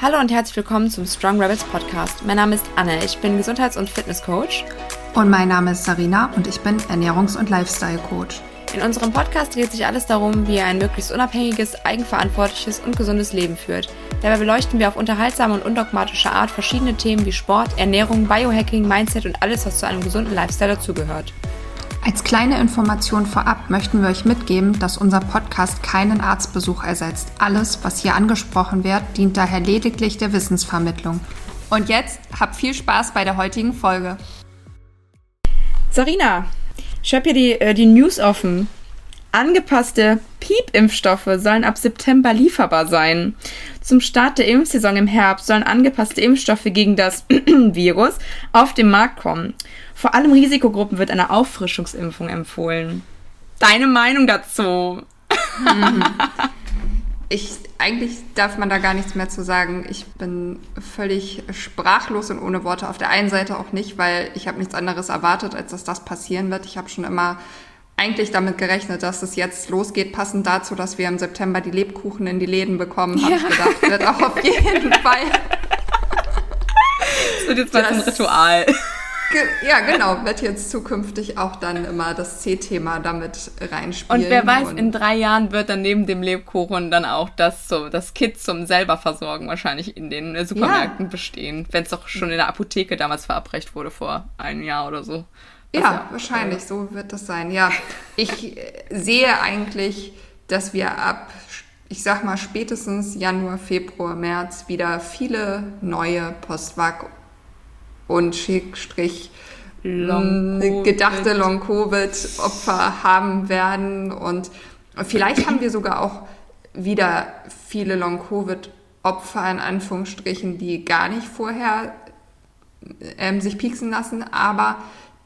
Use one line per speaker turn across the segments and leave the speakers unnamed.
Hallo und herzlich willkommen zum Strong Rebels Podcast. Mein Name ist Anne, ich bin Gesundheits- und Fitnesscoach.
Und mein Name ist Sarina und ich bin Ernährungs- und Lifestyle-Coach.
In unserem Podcast dreht sich alles darum, wie ihr ein möglichst unabhängiges, eigenverantwortliches und gesundes Leben führt. Dabei beleuchten wir auf unterhaltsame und undogmatische Art verschiedene Themen wie Sport, Ernährung, Biohacking, Mindset und alles, was zu einem gesunden Lifestyle dazugehört.
Als kleine Information vorab möchten wir euch mitgeben, dass unser Podcast keinen Arztbesuch ersetzt. Alles, was hier angesprochen wird, dient daher lediglich der Wissensvermittlung.
Und jetzt habt viel Spaß bei der heutigen Folge. Sarina, ich habe hier die, äh, die News offen. Angepasste PIEP-Impfstoffe sollen ab September lieferbar sein. Zum Start der Impfsaison im Herbst sollen angepasste Impfstoffe gegen das Virus auf den Markt kommen. Vor allem Risikogruppen wird eine Auffrischungsimpfung empfohlen. Deine Meinung dazu?
Ich, eigentlich darf man da gar nichts mehr zu sagen. Ich bin völlig sprachlos und ohne Worte. Auf der einen Seite auch nicht, weil ich habe nichts anderes erwartet, als dass das passieren wird. Ich habe schon immer eigentlich damit gerechnet, dass es jetzt losgeht, passend dazu, dass wir im September die Lebkuchen in die Läden bekommen, habe ja. ich gedacht, wird auch auf jeden Fall.
Das wird jetzt mal ein Ritual.
Ge ja, genau, wird jetzt zukünftig auch dann immer das C-Thema damit reinspielen.
Und wer weiß, und in drei Jahren wird dann neben dem Lebkuchen dann auch das, so, das Kit zum selber versorgen wahrscheinlich in den Supermärkten ja. bestehen, wenn es doch schon in der Apotheke damals verabreicht wurde vor einem Jahr oder so.
Ja, ja, wahrscheinlich, so wird das sein. Ja, ich sehe eigentlich, dass wir ab, ich sag mal, spätestens Januar, Februar, März wieder viele neue Postwag und Schrägstrich Long gedachte Long-Covid-Opfer haben werden. Und vielleicht haben wir sogar auch wieder viele Long-Covid-Opfer in Anführungsstrichen, die gar nicht vorher ähm, sich pieksen lassen, aber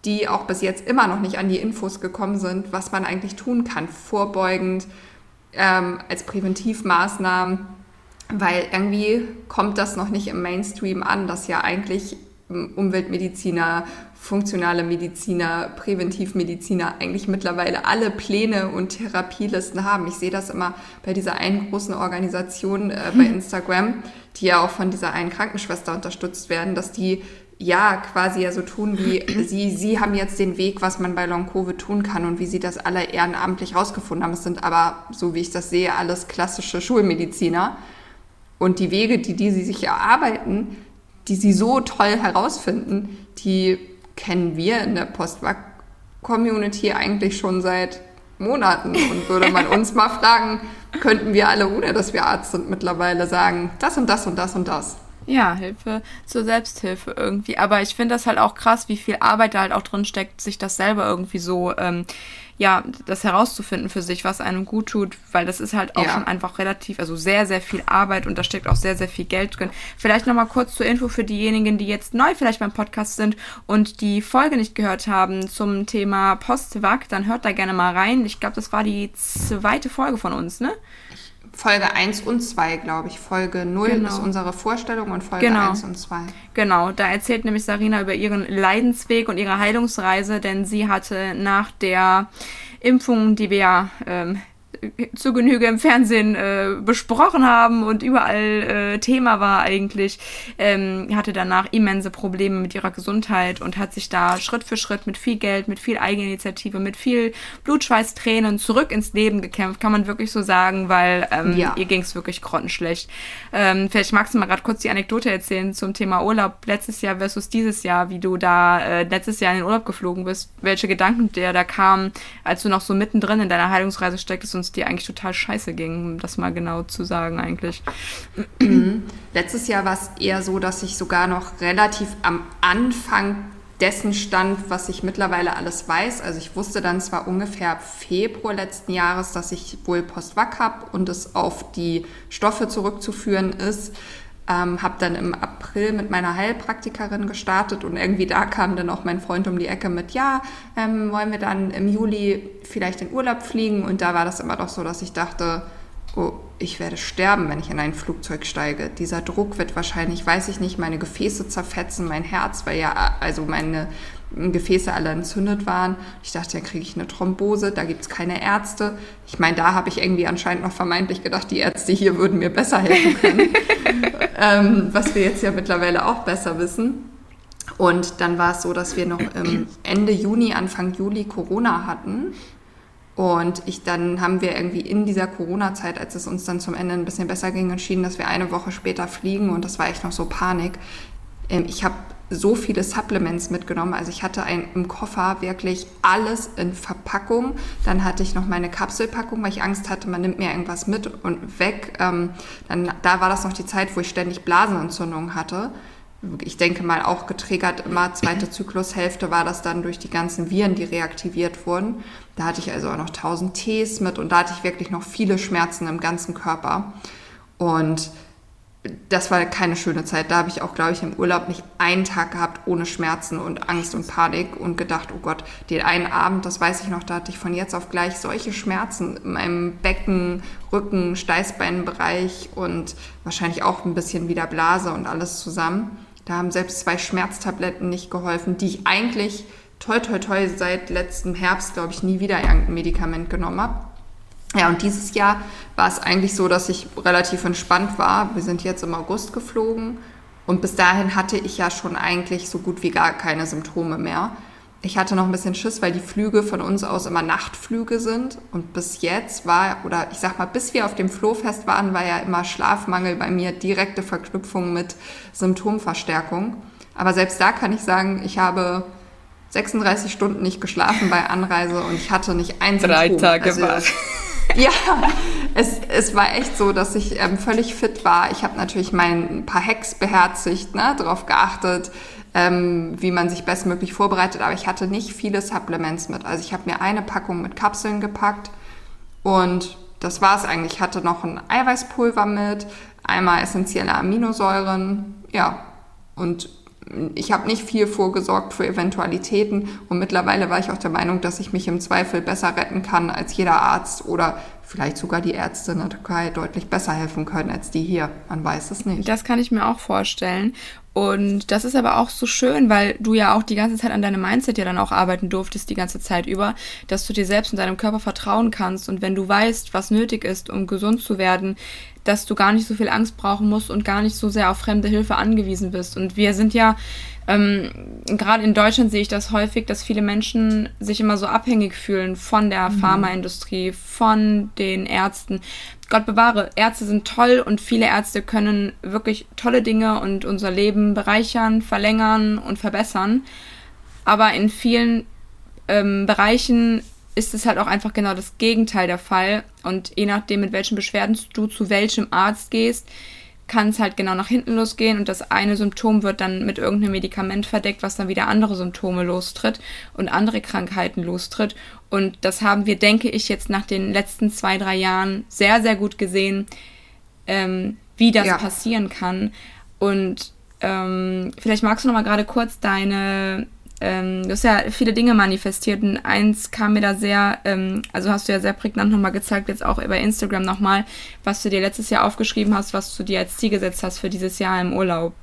die auch bis jetzt immer noch nicht an die Infos gekommen sind, was man eigentlich tun kann, vorbeugend, ähm, als Präventivmaßnahmen, weil irgendwie kommt das noch nicht im Mainstream an, dass ja eigentlich Umweltmediziner, funktionale Mediziner, Präventivmediziner eigentlich mittlerweile alle Pläne und Therapielisten haben. Ich sehe das immer bei dieser einen großen Organisation äh, bei hm. Instagram, die ja auch von dieser einen Krankenschwester unterstützt werden, dass die ja quasi ja so tun wie sie, sie haben jetzt den Weg, was man bei Long Covid tun kann und wie sie das alle ehrenamtlich rausgefunden haben. Es sind aber, so wie ich das sehe, alles klassische Schulmediziner. Und die Wege, die, die sie sich erarbeiten, die sie so toll herausfinden, die kennen wir in der Postwag-Community eigentlich schon seit Monaten. Und würde man uns mal fragen, könnten wir alle, ohne dass wir Arzt sind, mittlerweile sagen, das und das und das und das.
Ja, Hilfe zur Selbsthilfe irgendwie. Aber ich finde das halt auch krass, wie viel Arbeit da halt auch drin steckt, sich das selber irgendwie so ähm, ja, das herauszufinden für sich, was einem gut tut, weil das ist halt auch ja. schon einfach relativ, also sehr, sehr viel Arbeit und da steckt auch sehr, sehr viel Geld drin. Vielleicht nochmal kurz zur Info für diejenigen, die jetzt neu vielleicht beim Podcast sind und die Folge nicht gehört haben zum Thema Postwag, dann hört da gerne mal rein. Ich glaube, das war die zweite Folge von uns, ne?
Folge 1 und 2, glaube ich. Folge 0 genau. ist unsere Vorstellung und Folge
genau.
1 und 2.
Genau, da erzählt nämlich Sarina über ihren Leidensweg und ihre Heilungsreise, denn sie hatte nach der Impfung, die wir ja ähm, zu Genüge im Fernsehen äh, besprochen haben und überall äh, Thema war eigentlich, ähm, hatte danach immense Probleme mit ihrer Gesundheit und hat sich da Schritt für Schritt mit viel Geld, mit viel Eigeninitiative, mit viel Blutschweiß, Tränen zurück ins Leben gekämpft, kann man wirklich so sagen, weil ähm, ja. ihr ging es wirklich grottenschlecht. Ähm, vielleicht magst du mal gerade kurz die Anekdote erzählen zum Thema Urlaub letztes Jahr versus dieses Jahr, wie du da äh, letztes Jahr in den Urlaub geflogen bist, welche Gedanken dir da kamen, als du noch so mittendrin in deiner Heilungsreise stecktest und es dir eigentlich total scheiße ging, um das mal genau zu sagen eigentlich.
Letztes Jahr war es eher so, dass ich sogar noch relativ am Anfang dessen stand, was ich mittlerweile alles weiß. Also ich wusste dann zwar ungefähr Februar letzten Jahres, dass ich wohl Postwag habe und es auf die Stoffe zurückzuführen ist. Ähm, habe dann im April mit meiner Heilpraktikerin gestartet und irgendwie da kam dann auch mein Freund um die Ecke mit, ja, ähm, wollen wir dann im Juli vielleicht in Urlaub fliegen? Und da war das immer doch so, dass ich dachte, oh, ich werde sterben, wenn ich in ein Flugzeug steige. Dieser Druck wird wahrscheinlich, weiß ich nicht, meine Gefäße zerfetzen, mein Herz, weil ja, also meine Gefäße alle entzündet waren. Ich dachte, dann kriege ich eine Thrombose, da gibt es keine Ärzte. Ich meine, da habe ich irgendwie anscheinend noch vermeintlich gedacht, die Ärzte hier würden mir besser helfen können. ähm, was wir jetzt ja mittlerweile auch besser wissen. Und dann war es so, dass wir noch Ende Juni, Anfang Juli Corona hatten. Und ich dann haben wir irgendwie in dieser Corona-Zeit, als es uns dann zum Ende ein bisschen besser ging, entschieden, dass wir eine Woche später fliegen. Und das war echt noch so Panik. Ähm, ich habe so viele Supplements mitgenommen. Also ich hatte ein, im Koffer wirklich alles in Verpackung. Dann hatte ich noch meine Kapselpackung, weil ich Angst hatte, man nimmt mir irgendwas mit und weg. Ähm, dann, da war das noch die Zeit, wo ich ständig Blasenentzündungen hatte. Ich denke mal auch getriggert immer zweite Zyklushälfte war das dann durch die ganzen Viren, die reaktiviert wurden. Da hatte ich also auch noch 1000 Tees mit und da hatte ich wirklich noch viele Schmerzen im ganzen Körper. Und das war keine schöne Zeit. Da habe ich auch, glaube ich, im Urlaub nicht einen Tag gehabt ohne Schmerzen und Angst und Panik und gedacht, oh Gott, den einen Abend, das weiß ich noch, da hatte ich von jetzt auf gleich solche Schmerzen in meinem Becken, Rücken, Steißbeinbereich und wahrscheinlich auch ein bisschen wieder Blase und alles zusammen. Da haben selbst zwei Schmerztabletten nicht geholfen, die ich eigentlich toi toi toi seit letztem Herbst, glaube ich, nie wieder irgendein Medikament genommen habe. Ja, und dieses Jahr war es eigentlich so, dass ich relativ entspannt war. Wir sind jetzt im August geflogen und bis dahin hatte ich ja schon eigentlich so gut wie gar keine Symptome mehr. Ich hatte noch ein bisschen Schiss, weil die Flüge von uns aus immer Nachtflüge sind. Und bis jetzt war, oder ich sag mal, bis wir auf dem Flohfest waren, war ja immer Schlafmangel bei mir direkte Verknüpfung mit Symptomverstärkung. Aber selbst da kann ich sagen, ich habe 36 Stunden nicht geschlafen bei Anreise und ich hatte nicht ein
Drei Symptom. Tage also, war.
Ja, es, es war echt so, dass ich ähm, völlig fit war. Ich habe natürlich mein paar Hacks beherzigt, ne, darauf geachtet, ähm, wie man sich bestmöglich vorbereitet, aber ich hatte nicht viele Supplements mit. Also ich habe mir eine Packung mit Kapseln gepackt und das war es eigentlich. Ich hatte noch ein Eiweißpulver mit, einmal essentielle Aminosäuren, ja, und ich habe nicht viel vorgesorgt für Eventualitäten und mittlerweile war ich auch der Meinung, dass ich mich im Zweifel besser retten kann als jeder Arzt oder vielleicht sogar die Ärzte in der Türkei deutlich besser helfen können als die hier. Man weiß es nicht.
Das kann ich mir auch vorstellen. Und das ist aber auch so schön, weil du ja auch die ganze Zeit an deinem Mindset ja dann auch arbeiten durftest, die ganze Zeit über, dass du dir selbst und deinem Körper vertrauen kannst. Und wenn du weißt, was nötig ist, um gesund zu werden, dass du gar nicht so viel Angst brauchen musst und gar nicht so sehr auf fremde Hilfe angewiesen bist. Und wir sind ja, ähm, gerade in Deutschland sehe ich das häufig, dass viele Menschen sich immer so abhängig fühlen von der mhm. Pharmaindustrie, von den Ärzten. Gott bewahre, Ärzte sind toll und viele Ärzte können wirklich tolle Dinge und unser Leben bereichern, verlängern und verbessern. Aber in vielen ähm, Bereichen ist es halt auch einfach genau das Gegenteil der Fall. Und je nachdem, mit welchen Beschwerden du zu welchem Arzt gehst, kann es halt genau nach hinten losgehen und das eine Symptom wird dann mit irgendeinem Medikament verdeckt, was dann wieder andere Symptome lostritt und andere Krankheiten lostritt. Und das haben wir, denke ich, jetzt nach den letzten zwei, drei Jahren sehr, sehr gut gesehen, ähm, wie das ja. passieren kann. Und ähm, vielleicht magst du noch mal gerade kurz deine ähm, du hast ja viele Dinge manifestiert und eins kam mir da sehr, ähm, also hast du ja sehr prägnant nochmal gezeigt, jetzt auch über Instagram nochmal, was du dir letztes Jahr aufgeschrieben hast, was du dir als Ziel gesetzt hast für dieses Jahr im Urlaub.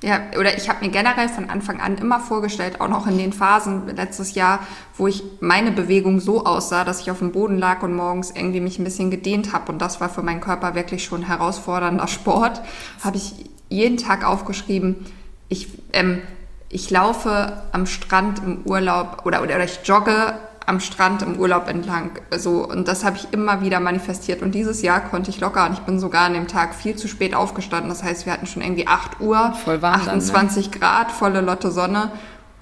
Ja, oder ich habe mir generell von Anfang an immer vorgestellt, auch noch in den Phasen letztes Jahr, wo ich meine Bewegung so aussah, dass ich auf dem Boden lag und morgens irgendwie mich ein bisschen gedehnt habe. Und das war für meinen Körper wirklich schon herausfordernder Sport. Habe ich jeden Tag aufgeschrieben, ich ähm, ich laufe am Strand im Urlaub oder, oder, ich jogge am Strand im Urlaub entlang. So, und das habe ich immer wieder manifestiert. Und dieses Jahr konnte ich locker und ich bin sogar an dem Tag viel zu spät aufgestanden. Das heißt, wir hatten schon irgendwie 8 Uhr,
Voll warm
28 dann, ne? Grad, volle Lotte Sonne.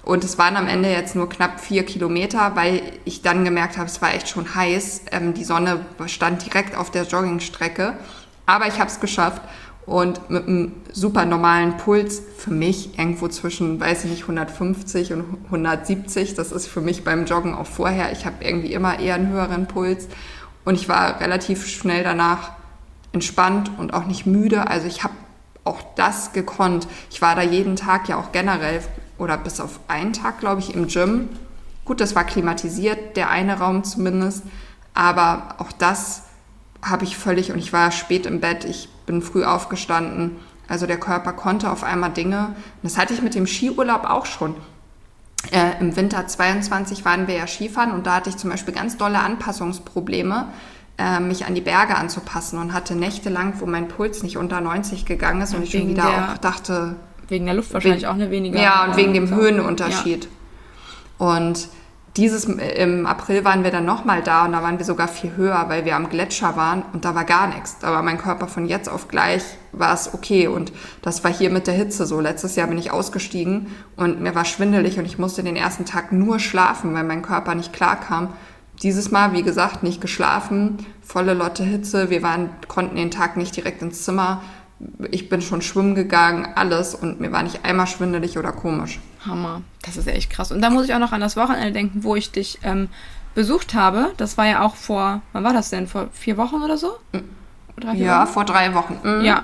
Und es waren am Ende jetzt nur knapp vier Kilometer, weil ich dann gemerkt habe, es war echt schon heiß. Ähm, die Sonne stand direkt auf der Joggingstrecke. Aber ich habe es geschafft und mit einem super normalen Puls für mich irgendwo zwischen, weiß ich nicht, 150 und 170. Das ist für mich beim Joggen auch vorher. Ich habe irgendwie immer eher einen höheren Puls und ich war relativ schnell danach entspannt und auch nicht müde. Also ich habe auch das gekonnt. Ich war da jeden Tag ja auch generell oder bis auf einen Tag, glaube ich, im Gym. Gut, das war klimatisiert, der eine Raum zumindest. Aber auch das habe ich völlig, und ich war spät im Bett, ich bin früh aufgestanden. Also der Körper konnte auf einmal Dinge. Das hatte ich mit dem Skiurlaub auch schon. äh, im Winter 22 waren wir ja Skifahren und da hatte ich zum Beispiel ganz dolle Anpassungsprobleme, äh, mich an die Berge anzupassen und hatte nächtelang, wo mein Puls nicht unter 90 geganng ist und ich schon
Wegen
wieder
der-
auch dachte,
Wegen der Luft wahrscheinlich auch eine weniger.
ja, und wegen dem. Höhenunterschied. Und dieses im April waren wir dann nochmal da und da waren wir sogar viel höher, weil wir am Gletscher waren und da war gar nichts. War mein Körper von jetzt auf gleich war es okay und das war hier mit der Hitze so. Letztes Jahr bin ich ausgestiegen und mir war schwindelig und ich musste den ersten Tag nur schlafen, weil mein Körper nicht klar kam. Dieses Mal, wie gesagt, nicht geschlafen, volle Lotte Hitze. Wir waren, konnten den Tag nicht direkt ins Zimmer. Ich bin schon schwimmen gegangen, alles und mir war nicht einmal schwindelig oder komisch.
Hammer. Das ist echt krass. Und da muss ich auch noch an das Wochenende denken, wo ich dich ähm, besucht habe. Das war ja auch vor, wann war das denn? Vor vier Wochen oder so? Drei, vier
Ja,
Wochen?
vor drei Wochen. Mhm.
Ja.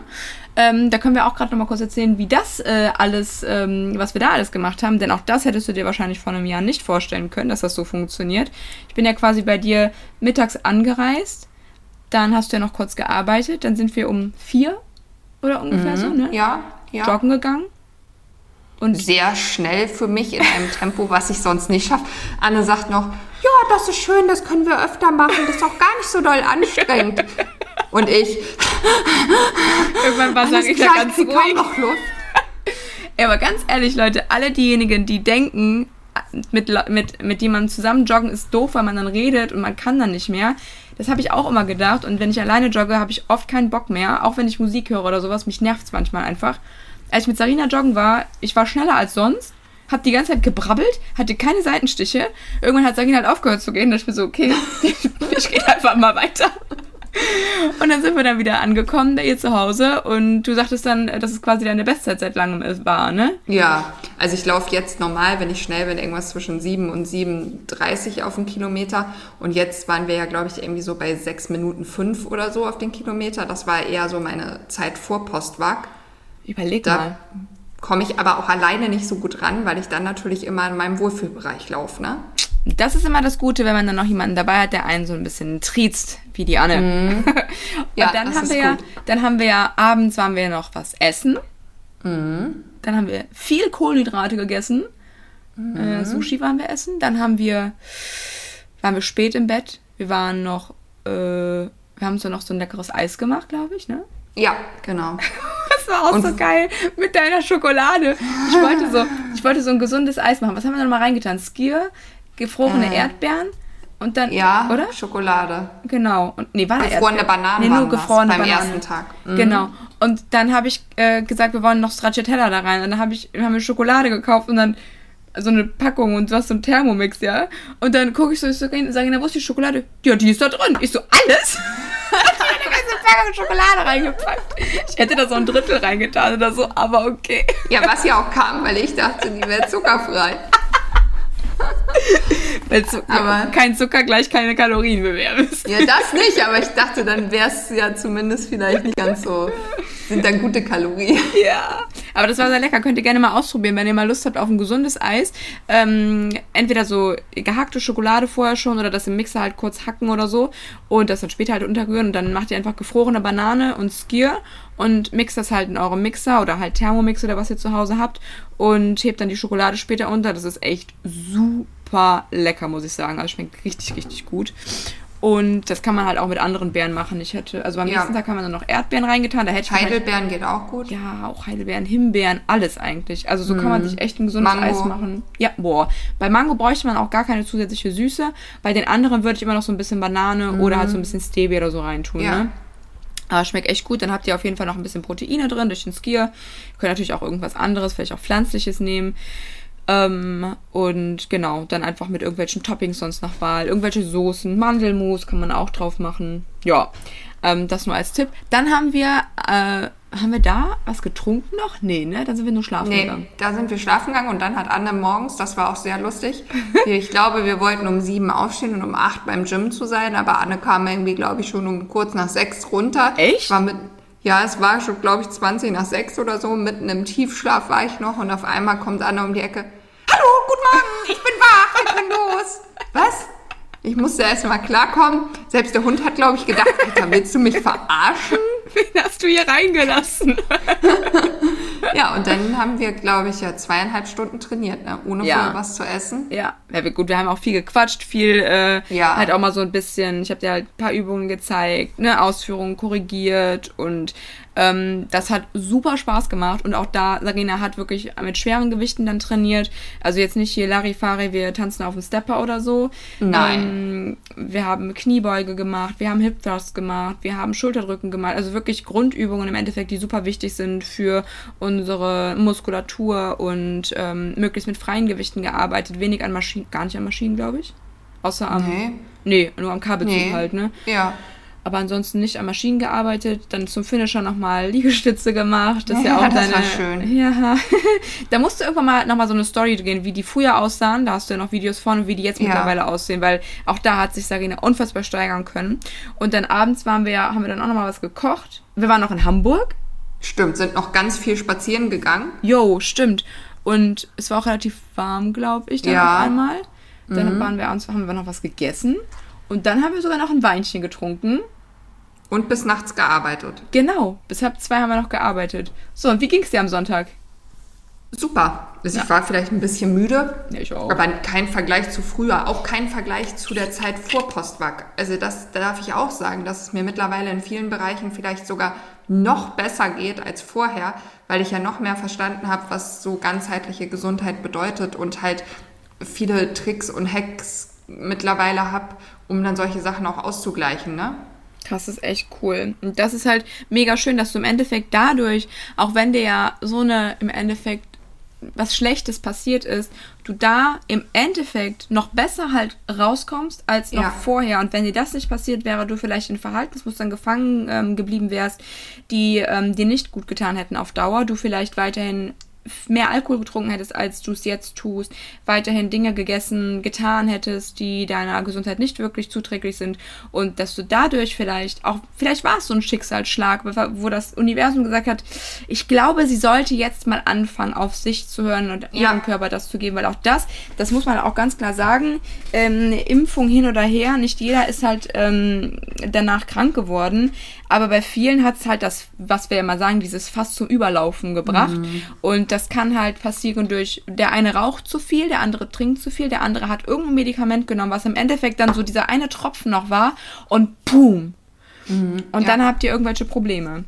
Ähm, da können wir auch gerade noch mal kurz erzählen, wie das äh, alles, ähm, was wir da alles gemacht haben. Denn auch das hättest du dir wahrscheinlich vor einem Jahr nicht vorstellen können, dass das so funktioniert. Ich bin ja quasi bei dir mittags angereist. Dann hast du ja noch kurz gearbeitet. Dann sind wir um vier oder ungefähr so, ne?
Mhm. Ja, ja.
Joggen gegangen. Und
Sehr schnell für mich in einem Tempo, was ich sonst nicht schaffe. Anne sagt noch, ja, das ist schön, das können wir öfter machen, das ist auch gar nicht so doll anstrengend. Und ich,
irgendwann war
alles
Sarita
klar,
ganz
ich krieg kaum
ruhig.
noch Luft.
Ja, aber ganz ehrlich, Leute, alle diejenigen, die denken, mit, mit, mit jemandem zusammen joggen ist doof, weil man dann redet und man kann dann nicht mehr. Das habe ich auch immer gedacht. Und wenn ich alleine jogge, habe ich oft keinen Bock mehr. Auch wenn ich Musik höre oder sowas. Mich nervt es manchmal einfach. Als ich mit Sarina joggen war, ich war schneller als sonst. Hab die ganze Zeit gebrabbelt, hatte keine Seitenstiche. Irgendwann hat Sarina halt aufgehört zu gehen. Da ich mir so, okay, ich, gehe einfach mal weiter. Und dann sind wir dann wieder angekommen bei ihr zu Hause und du sagtest dann, dass es quasi deine Bestzeit seit langem war, ne?
Ja, also ich laufe jetzt normal, wenn ich schnell bin, irgendwas zwischen 7 und 7,30 auf den Kilometer. Und jetzt waren wir ja, glaube ich, irgendwie so bei 6 Minuten 5 oder so auf den Kilometer. Das war eher so meine Zeit vor Postwag.
Überleg mal.
Da komme ich aber auch alleine nicht so gut ran, weil ich dann natürlich immer in meinem Wohlfühlbereich laufe, ne?
Das ist immer das Gute, wenn man dann noch jemanden dabei hat, der einen so ein bisschen triezt, wie die Anne. und
Mhm. Ja,
dann
das
haben
ist
wir ja, dann haben wir ja abends waren wir noch was essen.
Mhm.
Dann haben wir viel Kohlenhydrate gegessen.
Mhm.
Äh, Sushi waren wir essen. Dann haben wir waren wir spät im Bett. Wir waren noch äh, wir haben so noch so ein leckeres Eis gemacht, glaube ich, ne?
Ja, genau.
Das war auch
Und-
so geil mit deiner Schokolade. Ich wollte so, ich wollte so ein gesundes Eis machen. Was haben wir da noch mal reingetan? Skier, gefrorene
Äh.
Erdbeeren und dann,
Ja,
oder?
Schokolade.
Genau. Und nee, war
Gefrorene
Erdbeeren?
Bananen
Nee, nur gefrorene
beim
Bananen.
ersten Tag. Mhm.
Genau. Und dann habe ich äh, gesagt, wir wollen noch Stracciatella da rein. Und dann habe ich, haben wir Schokolade gekauft und dann so eine Packung und was so ein Thermomix, ja. Und dann gucke ich so, ich so, sage, na, wo ist die Schokolade? Ja, die ist da drin. Ich so, alles? eine ganze Packung Schokolade reingepackt. Ich hätte da so ein Drittel reingetan oder so, aber okay.
Ja, was ja auch kam, weil ich dachte, die wäre zuckerfrei.
Weil
Aber-
kein Zucker gleich keine Kalorien, wissen.
Ja, das nicht, aber ich dachte, dann wäre es ja zumindest vielleicht nicht ganz so, sind dann gute Kalorien.
Ja. Aber das war sehr lecker. Könnt ihr gerne mal ausprobieren, wenn ihr mal Lust habt auf ein gesundes Eis. Ähm, entweder so gehackte Schokolade vorher schon oder das im Mixer halt kurz hacken oder so und das dann später halt unterrühren und dann macht ihr einfach gefrorene Banane und Skier und mixt das halt in eurem Mixer oder halt Thermomix oder was ihr zu Hause habt und hebt dann die Schokolade später unter. Das ist echt super lecker, muss ich sagen. Also schmeckt richtig, richtig gut. Und das kann man halt auch mit anderen Beeren machen. Ich hätte, also am
Ja.
nächsten Tag haben wir dann noch Erdbeeren reingetan. Da hätte
Heidelbeeren geht auch gut.
ja, auch Heidelbeeren, Himbeeren, alles eigentlich. Also so kann man sich echt ein gesundes
Mango.
Eis machen. Ja, boah. Bei Mango bräuchte man auch gar keine zusätzliche Süße. Bei den anderen würde ich immer noch so ein bisschen Banane oder halt so ein bisschen Stevia oder so reintun,
Ja.
ne? Aber schmeckt echt gut. Dann habt ihr auf jeden Fall noch ein bisschen Proteine drin durch den Skier. Könnt natürlich auch irgendwas anderes, vielleicht auch pflanzliches nehmen. Ähm, und genau, dann einfach mit irgendwelchen Toppings sonst nach Wahl. Irgendwelche Soßen, Mandelmus kann man auch drauf machen. Ja, ähm, das nur als Tipp. Dann haben wir, äh, haben wir da was getrunken noch? Nee, ne? Dann sind wir nur schlafen
Nee,
gegangen.
da sind wir schlafen gegangen und dann hat Anne morgens, das war auch sehr lustig. Ich glaube, wir wollten um sieben aufstehen und um acht beim Gym zu sein, aber Anne kam irgendwie, glaube ich, schon um kurz nach sechs runter.
Echt?
War mit, ja, es war schon, glaube ich, 20 nach sechs oder so. Mitten im Tiefschlaf war ich noch und auf einmal kommt Anne um die Ecke. Hallo, guten Morgen, ich bin wach, ich bin los. Was? Ich musste erst mal klarkommen. Selbst der Hund hat, glaube ich, gedacht, Alter, willst du mich verarschen?
Wen hast du hier reingelassen?
ja, und dann haben wir, glaube ich, ja zweieinhalb Stunden trainiert, ne? ohne ja. vorher was zu essen.
Ja, ja gut, wir haben auch viel gequatscht, viel äh, ja. halt auch mal so ein bisschen, ich habe dir halt ein paar Übungen gezeigt, ne, Ausführungen korrigiert und ähm, das hat super Spaß gemacht und auch da, Sarina hat wirklich mit schweren Gewichten dann trainiert. Also jetzt nicht hier Larifari, wir tanzen auf dem Stepper oder so. Nein. Ähm, wir haben Kniebeuge gemacht, wir haben Hip Thrust gemacht, wir haben Schulterdrücken gemacht. Also wirklich Grundübungen im Endeffekt, die super wichtig sind für unsere Muskulatur und ähm, möglichst mit freien Gewichten gearbeitet. Wenig an Maschinen, gar nicht an Maschinen, glaube ich. Außer am. Nee. Nee, nur am Kabelzug nee. halt, ne? Ja aber ansonsten nicht an Maschinen gearbeitet. Dann zum Finisher nochmal Liegestütze gemacht. Das ja, ist ja auch das deine. War schön. Ja, da musst du irgendwann mal nochmal so eine Story gehen, wie die früher aussahen. Da hast du ja noch Videos von und wie die jetzt ja. mittlerweile aussehen, weil auch da hat sich Sarina unfassbar steigern können. Und dann abends waren wir, haben wir dann auch nochmal was gekocht. Wir waren noch in Hamburg.
Stimmt, sind noch ganz viel spazieren gegangen.
Jo, stimmt. Und es war auch relativ warm, glaube ich, dann ja. auf einmal. Dann mhm. waren wir abends, haben wir noch was gegessen. Und dann haben wir sogar noch ein Weinchen getrunken.
Und bis nachts gearbeitet.
Genau, bis halb zwei haben wir noch gearbeitet. So, und wie ging es dir am Sonntag?
Super. Also ja. Ich war vielleicht ein bisschen müde, ja, ich auch. aber kein Vergleich zu früher, auch kein Vergleich zu der Zeit vor Postwag. Also das da darf ich auch sagen, dass es mir mittlerweile in vielen Bereichen vielleicht sogar noch besser geht als vorher, weil ich ja noch mehr verstanden habe, was so ganzheitliche Gesundheit bedeutet und halt viele Tricks und Hacks mittlerweile habe, um dann solche Sachen auch auszugleichen, ne?
Das ist echt cool. Und das ist halt mega schön, dass du im Endeffekt dadurch, auch wenn dir ja so eine im Endeffekt was Schlechtes passiert ist, du da im Endeffekt noch besser halt rauskommst als noch ja. vorher. Und wenn dir das nicht passiert wäre, du vielleicht in Verhaltensmustern gefangen ähm, geblieben wärst, die ähm, dir nicht gut getan hätten auf Dauer, du vielleicht weiterhin mehr Alkohol getrunken hättest, als du es jetzt tust, weiterhin Dinge gegessen, getan hättest, die deiner Gesundheit nicht wirklich zuträglich sind und dass du dadurch vielleicht auch, vielleicht war es so ein Schicksalsschlag, wo das Universum gesagt hat, ich glaube, sie sollte jetzt mal anfangen, auf sich zu hören und ja. ihrem Körper das zu geben, weil auch das, das muss man auch ganz klar sagen, ähm, Impfung hin oder her, nicht jeder ist halt ähm, danach krank geworden, aber bei vielen hat es halt das, was wir immer sagen, dieses Fass zum Überlaufen gebracht. Mhm. Und das kann halt passieren durch, der eine raucht zu viel, der andere trinkt zu viel, der andere hat irgendein Medikament genommen, was im Endeffekt dann so dieser eine Tropfen noch war und boom. Mhm, und ja. dann habt ihr irgendwelche Probleme.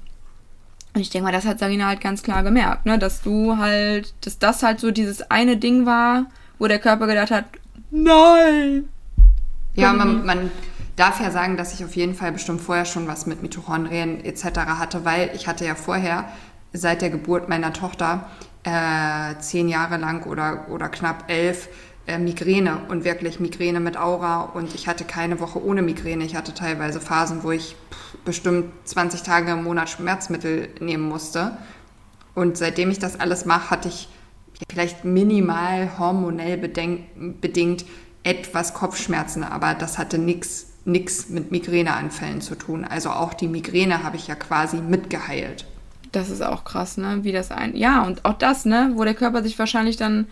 Und ich denke mal, das hat Sarina halt ganz klar gemerkt, ne? dass du halt, dass das halt so dieses eine Ding war, wo der Körper gedacht hat, nein.
Ja, man, man darf ja sagen, dass ich auf jeden Fall bestimmt vorher schon was mit Mitochondrien etc. hatte, weil ich hatte ja vorher seit der Geburt meiner Tochter äh, zehn Jahre lang oder, oder knapp elf äh, Migräne und wirklich Migräne mit Aura und ich hatte keine Woche ohne Migräne. Ich hatte teilweise Phasen, wo ich bestimmt 20 Tage im Monat Schmerzmittel nehmen musste. Und seitdem ich das alles mache, hatte ich vielleicht minimal hormonell bedingt etwas Kopfschmerzen, aber das hatte nichts nichts mit Migräneanfällen zu tun. Also auch die Migräne habe ich ja quasi mitgeheilt.
Das ist auch krass, ne? Wie das ein. Ja, und auch das, ne? Wo der Körper sich wahrscheinlich dann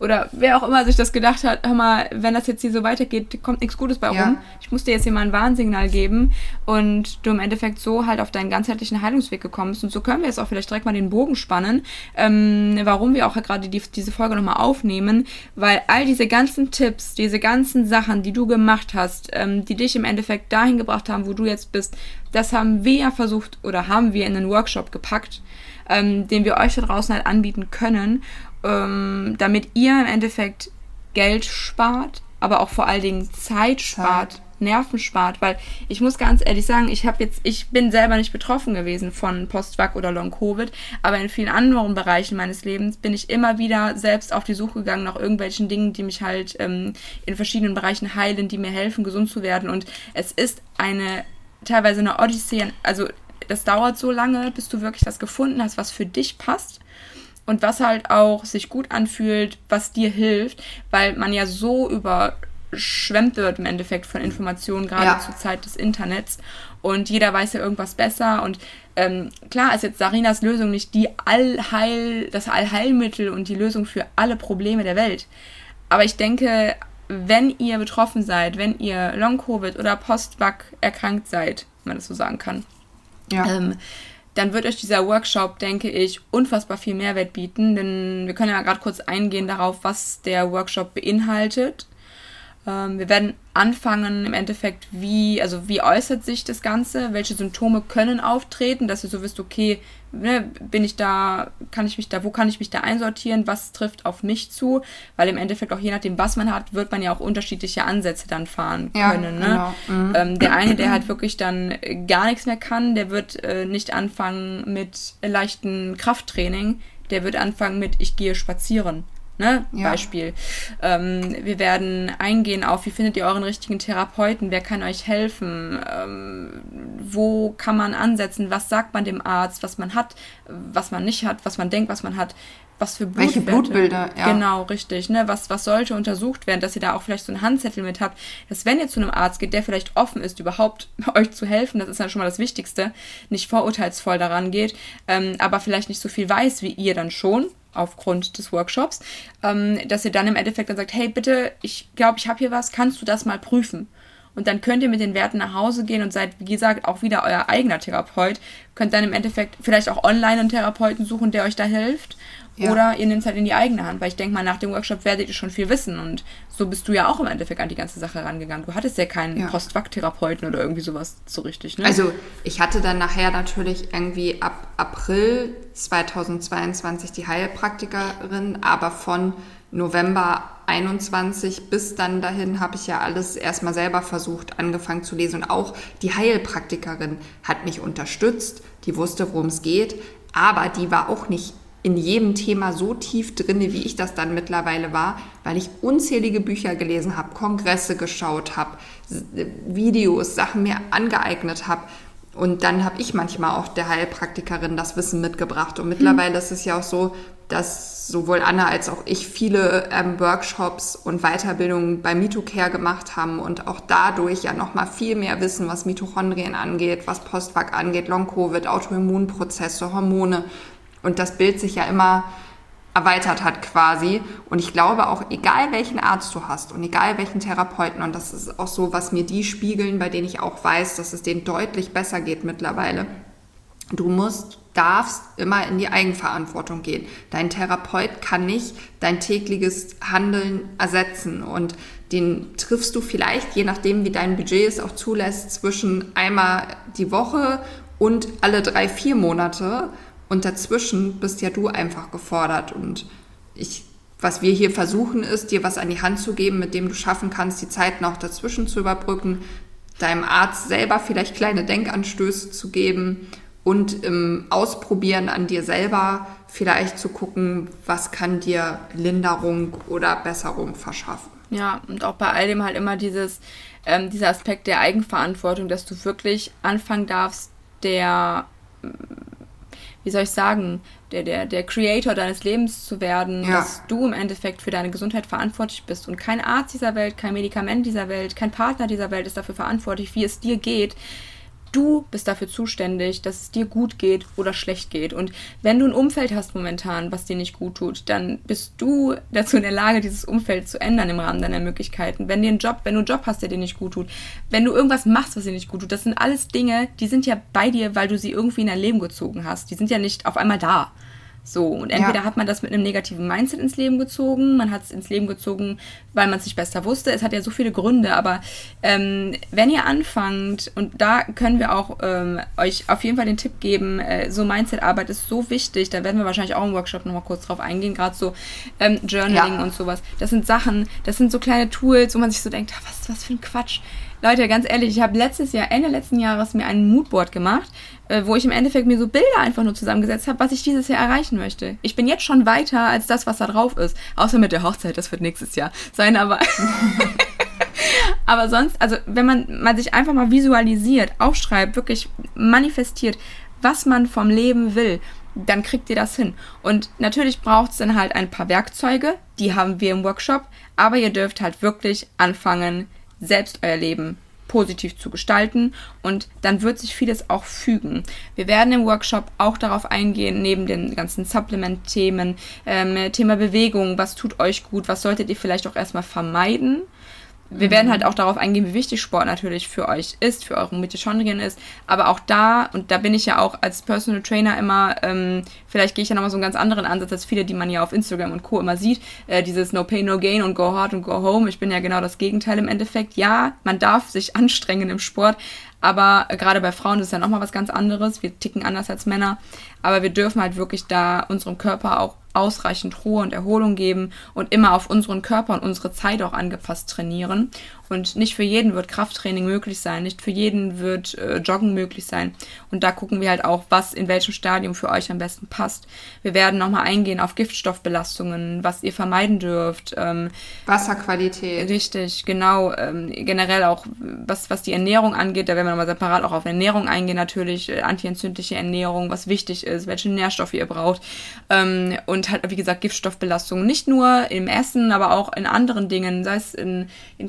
oder wer auch immer sich das gedacht hat, hör mal, wenn das jetzt hier so weitergeht, kommt nichts Gutes bei ja. rum. Ich muss dir jetzt hier mal ein Warnsignal geben und du im Endeffekt so halt auf deinen ganzheitlichen Heilungsweg gekommen bist. Und so können wir jetzt auch vielleicht direkt mal den Bogen spannen, ähm, warum wir auch gerade die, diese Folge nochmal aufnehmen, weil all diese ganzen Tipps, diese ganzen Sachen, die du gemacht hast, ähm, die dich im Endeffekt dahin gebracht haben, wo du jetzt bist, das haben wir ja versucht oder haben wir in einen Workshop gepackt. Ähm, den wir euch da draußen halt anbieten können ähm, damit ihr im Endeffekt Geld spart, aber auch vor allen Dingen Zeit spart. Zeit. Nerven spart, weil ich muss ganz ehrlich sagen, ich habe jetzt, ich bin selber nicht betroffen gewesen von Postvac oder Long Covid, aber in vielen anderen Bereichen meines Lebens bin ich immer wieder selbst auf die Suche gegangen nach irgendwelchen Dingen, die mich halt ähm, in verschiedenen Bereichen heilen, die mir helfen, gesund zu werden. Und es ist eine teilweise eine Odyssee, also das dauert so lange, bis du wirklich das gefunden hast, was für dich passt und was halt auch sich gut anfühlt, was dir hilft, weil man ja so überschwemmt wird im Endeffekt von Informationen, gerade ja. zur Zeit des Internets. Und jeder weiß ja irgendwas besser. Und ähm, klar ist jetzt Sarinas Lösung nicht die Allheil, das Allheilmittel und die Lösung für alle Probleme der Welt. Aber ich denke, wenn ihr betroffen seid, wenn ihr Long-Covid oder Post-Vac erkrankt seid, wenn man das so sagen kann, ja. ähm, dann wird euch dieser Workshop, denke ich, unfassbar viel Mehrwert bieten. Denn wir können ja gerade kurz eingehen darauf, was der Workshop beinhaltet. Ähm, wir werden anfangen im Endeffekt, wie, also wie äußert sich das Ganze, welche Symptome können auftreten, dass ihr so wisst, okay, ne, bin ich da, kann ich mich da, wo kann ich mich da einsortieren, was trifft auf mich zu, weil im Endeffekt auch je nachdem, was man hat, wird man ja auch unterschiedliche Ansätze dann fahren ja, können. Ne? Genau. Mhm. Ähm, der eine, der halt wirklich dann gar nichts mehr kann, der wird äh, nicht anfangen mit leichten Krafttraining, der wird anfangen mit, ich gehe spazieren. Ne? Ja. Beispiel. Ähm, wir werden eingehen auf, wie findet ihr euren richtigen Therapeuten, wer kann euch helfen, ähm, wo kann man ansetzen, was sagt man dem Arzt, was man hat, was man nicht hat, was man denkt, was man hat, was für Blutwerte. Welche Blutbilder, ja. Genau, richtig. Ne? Was, was sollte untersucht werden, dass ihr da auch vielleicht so einen Handzettel mit habt, dass wenn ihr zu einem Arzt geht, der vielleicht offen ist, überhaupt euch zu helfen, das ist ja schon mal das Wichtigste, nicht vorurteilsvoll daran geht, ähm, aber vielleicht nicht so viel weiß wie ihr dann schon, aufgrund des Workshops, ähm, dass ihr dann im Endeffekt dann sagt, hey bitte, ich glaube, ich habe hier was, kannst du das mal prüfen? Und dann könnt ihr mit den Werten nach Hause gehen und seid, wie gesagt, auch wieder euer eigener Therapeut. Könnt dann im Endeffekt vielleicht auch online einen Therapeuten suchen, der euch da hilft. Ja. Oder ihr nehmt es halt in die eigene Hand, weil ich denke mal, nach dem Workshop werdet ihr schon viel wissen. Und so bist du ja auch im Endeffekt an die ganze Sache rangegangen. Du hattest ja keinen ja. Postdoc-Therapeuten oder irgendwie sowas so richtig,
ne? Also ich hatte dann nachher natürlich irgendwie ab April 2022 die Heilpraktikerin, aber von November 21 bis dann dahin habe ich ja alles erstmal selber versucht, angefangen zu lesen. Und auch die Heilpraktikerin hat mich unterstützt, die wusste, worum es geht, aber die war auch nicht in jedem Thema so tief drinne, wie ich das dann mittlerweile war, weil ich unzählige Bücher gelesen habe, Kongresse geschaut habe, Videos, Sachen mir angeeignet habe. Und dann habe ich manchmal auch der Heilpraktikerin das Wissen mitgebracht. Und mittlerweile hm. ist es ja auch so, dass sowohl Anna als auch ich viele ähm, Workshops und Weiterbildungen bei MitoCare gemacht haben und auch dadurch ja nochmal viel mehr wissen, was Mitochondrien angeht, was Postvac angeht, Long-Covid, Autoimmunprozesse, Hormone und das Bild sich ja immer erweitert hat quasi. Und ich glaube auch, egal welchen Arzt du hast und egal welchen Therapeuten, und das ist auch so, was mir die spiegeln, bei denen ich auch weiß, dass es denen deutlich besser geht mittlerweile. Du musst, darfst immer in die Eigenverantwortung gehen. Dein Therapeut kann nicht dein tägliches Handeln ersetzen und den triffst du vielleicht, je nachdem wie dein Budget es auch zulässt, zwischen einmal die Woche und alle drei, vier Monate. Und dazwischen bist ja du einfach gefordert. Und ich, was wir hier versuchen, ist, dir was an die Hand zu geben, mit dem du schaffen kannst, die Zeit noch dazwischen zu überbrücken, deinem Arzt selber vielleicht kleine Denkanstöße zu geben und im Ausprobieren an dir selber vielleicht zu gucken, was kann dir Linderung oder Besserung verschaffen.
Ja, und auch bei all dem halt immer dieses, ähm, dieser Aspekt der Eigenverantwortung, dass du wirklich anfangen darfst, der wie soll ich sagen, der, der, der Creator deines Lebens zu werden, ja. dass du im Endeffekt für deine Gesundheit verantwortlich bist und kein Arzt dieser Welt, kein Medikament dieser Welt, kein Partner dieser Welt ist dafür verantwortlich, wie es dir geht. Du bist dafür zuständig, dass es dir gut geht oder schlecht geht. Und wenn du ein Umfeld hast momentan, was dir nicht gut tut, dann bist du dazu in der Lage, dieses Umfeld zu ändern im Rahmen deiner Möglichkeiten. Wenn dir ein Job, wenn du einen Job hast, der dir nicht gut tut, wenn du irgendwas machst, was dir nicht gut tut, das sind alles Dinge, die sind ja bei dir, weil du sie irgendwie in dein Leben gezogen hast. Die sind ja nicht auf einmal da. So, und entweder ja. hat man das mit einem negativen Mindset ins Leben gezogen, man hat es ins Leben gezogen, weil man es sich besser wusste. Es hat ja so viele Gründe, aber ähm, wenn ihr anfangt, und da können wir auch ähm, euch auf jeden Fall den Tipp geben, äh, so Mindset-Arbeit ist so wichtig, da werden wir wahrscheinlich auch im Workshop nochmal kurz drauf eingehen, gerade so ähm, Journaling ja. und sowas. Das sind Sachen, das sind so kleine Tools, wo man sich so denkt, ah, was, was für ein Quatsch. Leute, ganz ehrlich, ich habe letztes Jahr, Ende letzten Jahres mir ein Moodboard gemacht, äh, wo ich im Endeffekt mir so Bilder einfach nur zusammengesetzt habe, was ich dieses Jahr erreichen möchte. Ich bin jetzt schon weiter als das, was da drauf ist. Außer mit der Hochzeit, das wird nächstes Jahr sein, aber. aber sonst, also wenn man, man sich einfach mal visualisiert, aufschreibt, wirklich manifestiert, was man vom Leben will, dann kriegt ihr das hin. Und natürlich braucht es dann halt ein paar Werkzeuge, die haben wir im Workshop, aber ihr dürft halt wirklich anfangen, selbst euer Leben positiv zu gestalten und dann wird sich vieles auch fügen. Wir werden im Workshop auch darauf eingehen, neben den ganzen Supplement-Themen, ähm, Thema Bewegung, was tut euch gut, was solltet ihr vielleicht auch erstmal vermeiden. Wir werden halt auch darauf eingehen, wie wichtig Sport natürlich für euch ist, für eure Mitochondrien ist. Aber auch da, und da bin ich ja auch als Personal Trainer immer, ähm, vielleicht gehe ich ja nochmal so einen ganz anderen Ansatz als viele, die man ja auf Instagram und Co. immer sieht. Äh, dieses No Pain, No Gain und Go Hard und Go Home. Ich bin ja genau das Gegenteil im Endeffekt. Ja, man darf sich anstrengen im Sport, aber gerade bei Frauen ist es ja nochmal was ganz anderes. Wir ticken anders als Männer. Aber wir dürfen halt wirklich da unserem Körper auch ausreichend Ruhe und Erholung geben und immer auf unseren Körper und unsere Zeit auch angepasst trainieren. Und nicht für jeden wird Krafttraining möglich sein, nicht für jeden wird äh, Joggen möglich sein. Und da gucken wir halt auch, was in welchem Stadium für euch am besten passt. Wir werden nochmal eingehen auf Giftstoffbelastungen, was ihr vermeiden dürft. Ähm,
Wasserqualität.
Richtig, genau. Ähm, generell auch, was, was die Ernährung angeht, da werden wir nochmal separat auch auf Ernährung eingehen, natürlich. Äh, antientzündliche Ernährung, was wichtig ist, welche Nährstoffe ihr braucht. Ähm, und halt, wie gesagt, Giftstoffbelastungen. Nicht nur im Essen, aber auch in anderen Dingen, sei es in, in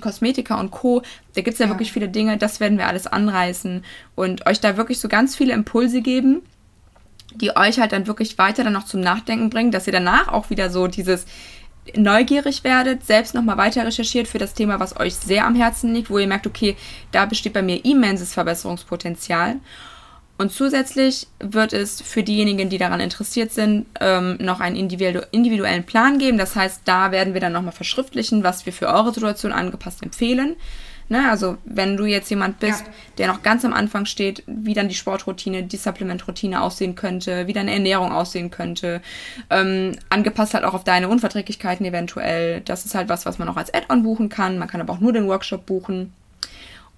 Kosmetika und Co. Da gibt es ja, ja wirklich viele Dinge, das werden wir alles anreißen und euch da wirklich so ganz viele Impulse geben, die euch halt dann wirklich weiter dann noch zum Nachdenken bringen, dass ihr danach auch wieder so dieses neugierig werdet, selbst nochmal weiter recherchiert für das Thema, was euch sehr am Herzen liegt, wo ihr merkt, okay, da besteht bei mir immenses Verbesserungspotenzial. Und zusätzlich wird es für diejenigen, die daran interessiert sind, ähm, noch einen individu individuellen Plan geben. Das heißt, da werden wir dann nochmal verschriftlichen, was wir für eure Situation angepasst empfehlen. Ne? Also wenn du jetzt jemand bist, ja. der noch ganz am Anfang steht, wie dann die Sportroutine, die Supplementroutine aussehen könnte, wie deine Ernährung aussehen könnte, ähm, angepasst halt auch auf deine Unverträglichkeiten eventuell. Das ist halt was, was man auch als Add-on buchen kann. Man kann aber auch nur den Workshop buchen.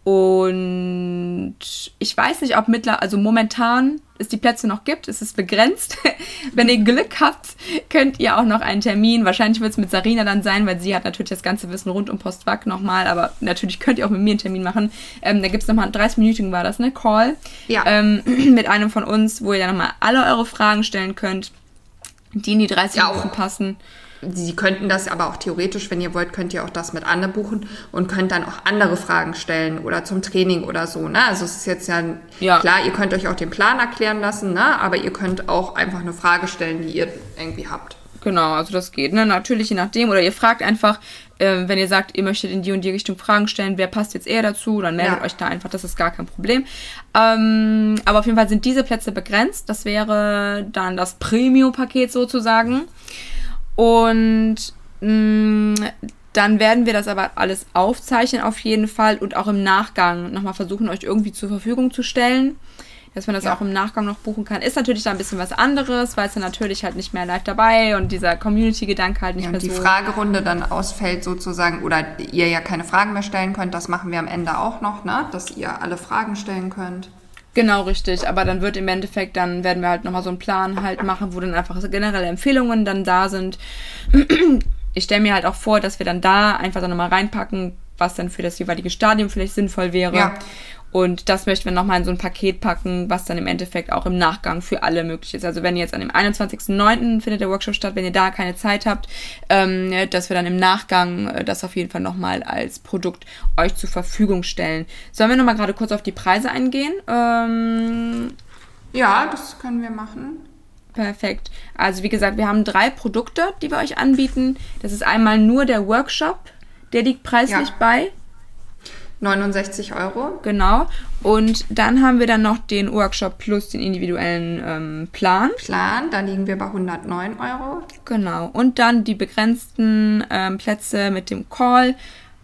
Und ich weiß nicht, ob mittlerweile, also momentan es die Plätze noch gibt, ist es begrenzt. Wenn ihr Glück habt, könnt ihr auch noch einen Termin. Wahrscheinlich wird es mit Sarina dann sein, weil sie hat natürlich das ganze Wissen rund um Postwag nochmal, aber natürlich könnt ihr auch mit mir einen Termin machen. Ähm, da gibt es nochmal einen 30-minütigen war das, ne? Call. Ja. Ähm, mit einem von uns, wo ihr dann nochmal alle eure Fragen stellen könnt, die in die 30 ja, Minuten passen.
Sie könnten das aber auch theoretisch, wenn ihr wollt, könnt ihr auch das mit Anne buchen und könnt dann auch andere Fragen stellen oder zum Training oder so. Ne? Also es ist jetzt ja, ja. klar, ihr könnt euch auch den Plan erklären lassen, ne? aber ihr könnt auch einfach eine Frage stellen, die ihr irgendwie habt.
Genau, also das geht. Ne? Natürlich je nachdem. Oder ihr fragt einfach, äh, wenn ihr sagt, ihr möchtet in die und die Richtung Fragen stellen, wer passt jetzt eher dazu, dann meldet ja. euch da einfach, das ist gar kein Problem. Ähm, aber auf jeden Fall sind diese Plätze begrenzt. Das wäre dann das Premium-Paket sozusagen. Und mh, mm, dann werden wir das aber alles aufzeichnen auf jeden Fall und auch im Nachgang nochmal versuchen, euch irgendwie zur Verfügung zu stellen. Dass man das ja. auch im Nachgang noch buchen kann. Ist natürlich da ein bisschen was anderes, weil es dann natürlich halt nicht mehr live dabei und dieser Community-Gedanke halt nicht ja, mehr
die
so.
Die Fragerunde dann ausfällt sozusagen oder ihr ja keine Fragen mehr stellen könnt, das machen wir am Ende auch noch, ne? Dass ihr alle Fragen stellen könnt.
Genau, richtig. Aber dann wird im Endeffekt, dann werden wir halt nochmal so einen Plan halt machen, wo dann einfach generelle Empfehlungen dann da sind. Ich stelle mir halt auch vor, dass wir dann da einfach dann nochmal reinpacken, was dann für das jeweilige Stadium vielleicht sinnvoll wäre. Ja. Und das möchten wir nochmal in so ein Paket packen, was dann im Endeffekt auch im Nachgang für alle möglich ist. Also wenn ihr jetzt an dem 21.09. findet der Workshop statt, wenn ihr da keine Zeit habt, ähm, dass wir dann im Nachgang äh, das auf jeden Fall nochmal als Produkt euch zur Verfügung stellen. Sollen wir nochmal gerade kurz auf die Preise eingehen? Ähm,
ja, das können wir machen.
Perfekt. Also wie gesagt, wir haben drei Produkte, die wir euch anbieten. Das ist einmal nur der Workshop, der liegt preislich ja. bei
69 Euro.
Genau. Und dann haben wir dann noch den Workshop plus den individuellen ähm, Plan.
Plan, da liegen wir bei 109 Euro.
Genau. Und dann die begrenzten ähm, Plätze mit dem Call.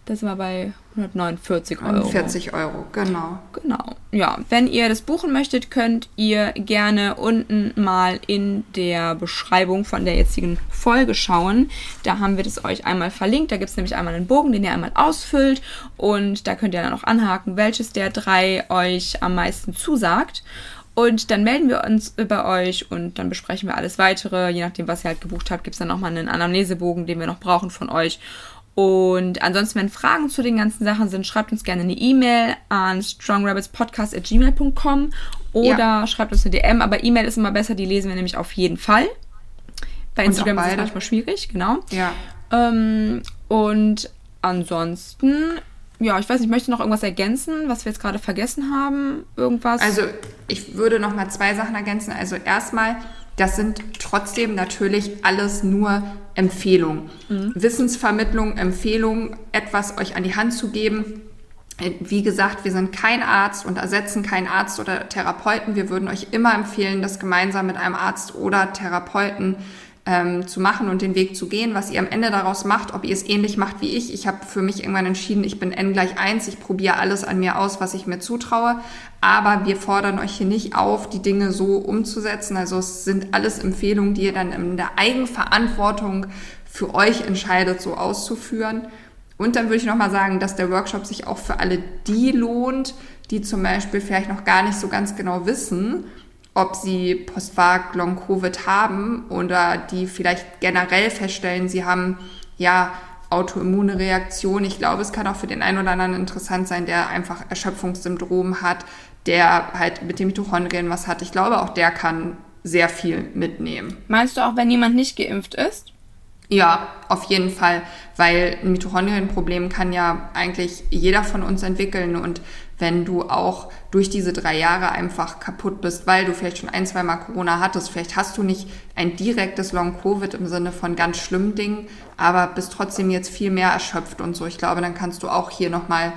Da sind wir bei 149 Euro.
40 Euro, genau.
Genau. Ja, wenn ihr das buchen möchtet, könnt ihr gerne unten mal in der Beschreibung von der jetzigen Folge schauen. Da haben wir das euch einmal verlinkt. Da gibt es nämlich einmal einen Bogen, den ihr einmal ausfüllt. Und da könnt ihr dann auch anhaken, welches der drei euch am meisten zusagt. Und dann melden wir uns bei euch und dann besprechen wir alles weitere. Je nachdem, was ihr halt gebucht habt, gibt es dann nochmal einen Anamnesebogen, den wir noch brauchen von euch. Und ansonsten, wenn Fragen zu den ganzen Sachen sind, schreibt uns gerne eine E-Mail an strongrabbitspodcast.gmail.com oder ja. schreibt uns eine DM. Aber E-Mail ist immer besser, die lesen wir nämlich auf jeden Fall. Bei Instagram ist es manchmal schwierig, genau. Ja. Ähm, und ansonsten, ja, ich weiß nicht, möchte noch irgendwas ergänzen, was wir jetzt gerade vergessen haben? Irgendwas?
Also, ich würde noch mal zwei Sachen ergänzen. Also, erstmal Das sind trotzdem natürlich alles nur Empfehlungen. Mhm. Wissensvermittlung, Empfehlungen, etwas euch an die Hand zu geben. Wie gesagt, wir sind kein Arzt und ersetzen keinen Arzt oder Therapeuten. Wir würden euch immer empfehlen, das gemeinsam mit einem Arzt oder Therapeuten ähm, zu machen und den Weg zu gehen, was ihr am Ende daraus macht, ob ihr es ähnlich macht wie ich. Ich habe für mich irgendwann entschieden, ich bin n gleich eins, ich probiere alles an mir aus, was ich mir zutraue, aber wir fordern euch hier nicht auf, die Dinge so umzusetzen. Also es sind alles Empfehlungen, die ihr dann in der Eigenverantwortung für euch entscheidet, so auszuführen. Und dann würde ich nochmal sagen, dass der Workshop sich auch für alle die lohnt, die zum Beispiel vielleicht noch gar nicht so ganz genau wissen, ob sie Postvac Long Covid haben oder die vielleicht generell feststellen, sie haben ja autoimmune Reaktion. Ich glaube, es kann auch für den einen oder anderen interessant sein, der einfach Erschöpfungssyndrom hat, der halt mit den Mitochondrien was hat. Ich glaube, auch der kann sehr viel mitnehmen.
Meinst du auch, wenn jemand nicht geimpft ist?
Ja, auf jeden Fall, weil ein Mitochondrienproblem kann ja eigentlich jeder von uns entwickeln und wenn du auch durch diese drei Jahre einfach kaputt bist, weil du vielleicht schon ein, zwei Mal Corona hattest, vielleicht hast du nicht ein direktes Long-Covid im Sinne von ganz schlimmen Dingen, aber bist trotzdem jetzt viel mehr erschöpft und so. Ich glaube, dann kannst du auch hier nochmal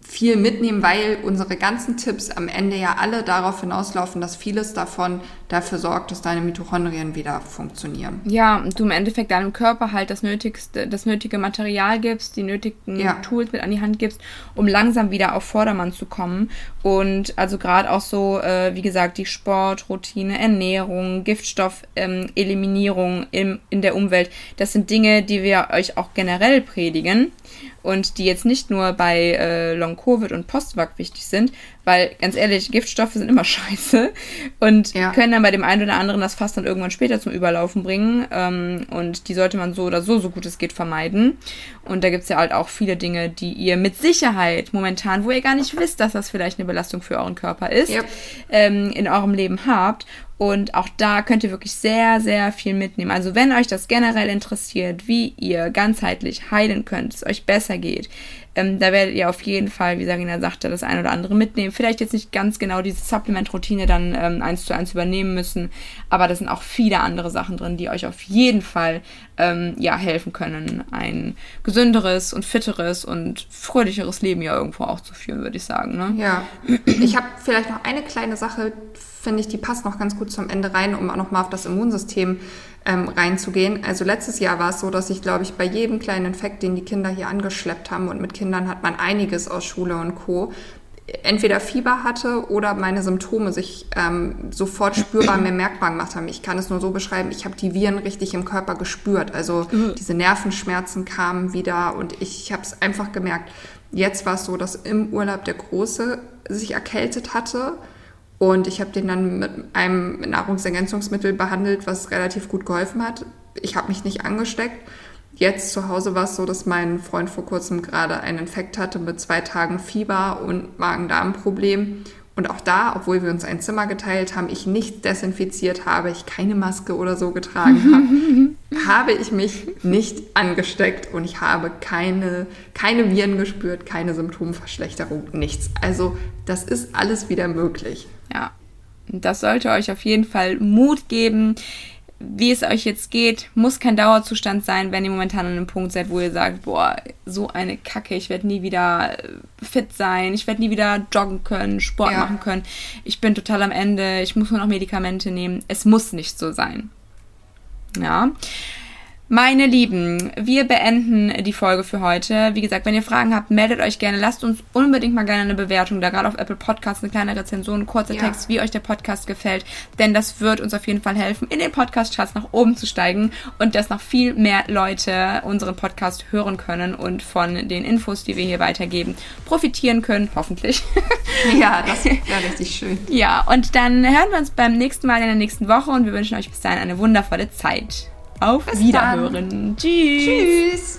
viel mitnehmen, weil unsere ganzen Tipps am Ende ja alle darauf hinauslaufen, dass vieles davon dafür sorgt, dass deine Mitochondrien wieder funktionieren.
Ja, und du im Endeffekt deinem Körper halt das nötigste, das nötige Material gibst, die nötigen ja. Tools mit an die Hand gibst, um langsam wieder auf Vordermann zu kommen. Und also gerade auch so, äh, wie gesagt, die Sportroutine, Ernährung, Giftstoffeliminierung ähm, in der Umwelt, das sind Dinge, die wir euch auch generell predigen und die jetzt nicht nur bei äh, Long-Covid und Postvac wichtig sind, weil ganz ehrlich, Giftstoffe sind immer scheiße und ja. können dann bei dem einen oder anderen das Fass dann irgendwann später zum Überlaufen bringen ähm, und die sollte man so oder so, so gut es geht, vermeiden. Und da gibt es ja halt auch viele Dinge, die ihr mit Sicherheit momentan, wo ihr gar nicht wisst, dass das vielleicht eine Belastung für euren Körper ist, yep. ähm, in eurem Leben habt. Und auch da könnt ihr wirklich sehr, sehr viel mitnehmen. Also wenn euch das generell interessiert, wie ihr ganzheitlich heilen könnt, es euch besser geht, ähm, da werdet ihr auf jeden Fall, wie Sarina sagte, das ein oder andere mitnehmen. Vielleicht jetzt nicht ganz genau diese Supplement-Routine dann ähm, eins zu eins übernehmen müssen, aber da sind auch viele andere Sachen drin, die euch auf jeden Fall ähm, ja, helfen können, ein gesünderes und fitteres und fröhlicheres Leben ja irgendwo auch zu führen, würde ich sagen. Ne?
Ja, ich habe vielleicht noch eine kleine Sache, finde ich, die passt noch ganz gut zum Ende rein, um auch nochmal auf das Immunsystem ähm, reinzugehen. Also letztes Jahr war es so, dass ich, glaube ich, bei jedem kleinen Infekt, den die Kinder hier angeschleppt haben, und mit Kindern hat man einiges aus Schule und Co., entweder Fieber hatte oder meine Symptome sich ähm, sofort spürbar mehr merkbar gemacht haben. Ich kann es nur so beschreiben, ich habe die Viren richtig im Körper gespürt. Also mhm. diese Nervenschmerzen kamen wieder und ich, ich habe es einfach gemerkt. Jetzt war es so, dass im Urlaub der Große sich erkältet hatte und ich habe den dann mit einem Nahrungsergänzungsmittel behandelt, was relativ gut geholfen hat. Ich habe mich nicht angesteckt. Jetzt zu Hause war es so, dass mein Freund vor kurzem gerade einen Infekt hatte mit zwei Tagen Fieber und Magen-Darm-Problem. Und auch da, obwohl wir uns ein Zimmer geteilt haben, ich nicht desinfiziert habe, ich keine Maske oder so getragen habe, habe ich mich nicht angesteckt und ich habe keine, keine Viren gespürt, keine Symptomverschlechterung, nichts. Also das ist alles wieder möglich.
Ja, das sollte euch auf jeden Fall Mut geben. Wie es euch jetzt geht, muss kein Dauerzustand sein, wenn ihr momentan an einem Punkt seid, wo ihr sagt, boah, so eine Kacke, ich werde nie wieder fit sein, ich werde nie wieder joggen können, Sport ja. machen können, ich bin total am Ende, ich muss nur noch Medikamente nehmen. Es muss nicht so sein. Ja. Meine Lieben, wir beenden die Folge für heute. Wie gesagt, wenn ihr Fragen habt, meldet euch gerne. Lasst uns unbedingt mal gerne eine Bewertung da, gerade auf Apple Podcasts, eine kleine Rezension, ein kurzer ja. Text, wie euch der Podcast gefällt. Denn das wird uns auf jeden Fall helfen, in den Podcast-Charts nach oben zu steigen und dass noch viel mehr Leute unseren Podcast hören können und von den Infos, die wir hier weitergeben, profitieren können, hoffentlich.
Ja, das wäre richtig schön.
Ja, und dann hören wir uns beim nächsten Mal in der nächsten Woche und wir wünschen euch bis dahin eine wundervolle Zeit. Auf Bis Wiederhören.
Dann. Tschüss. Tschüss.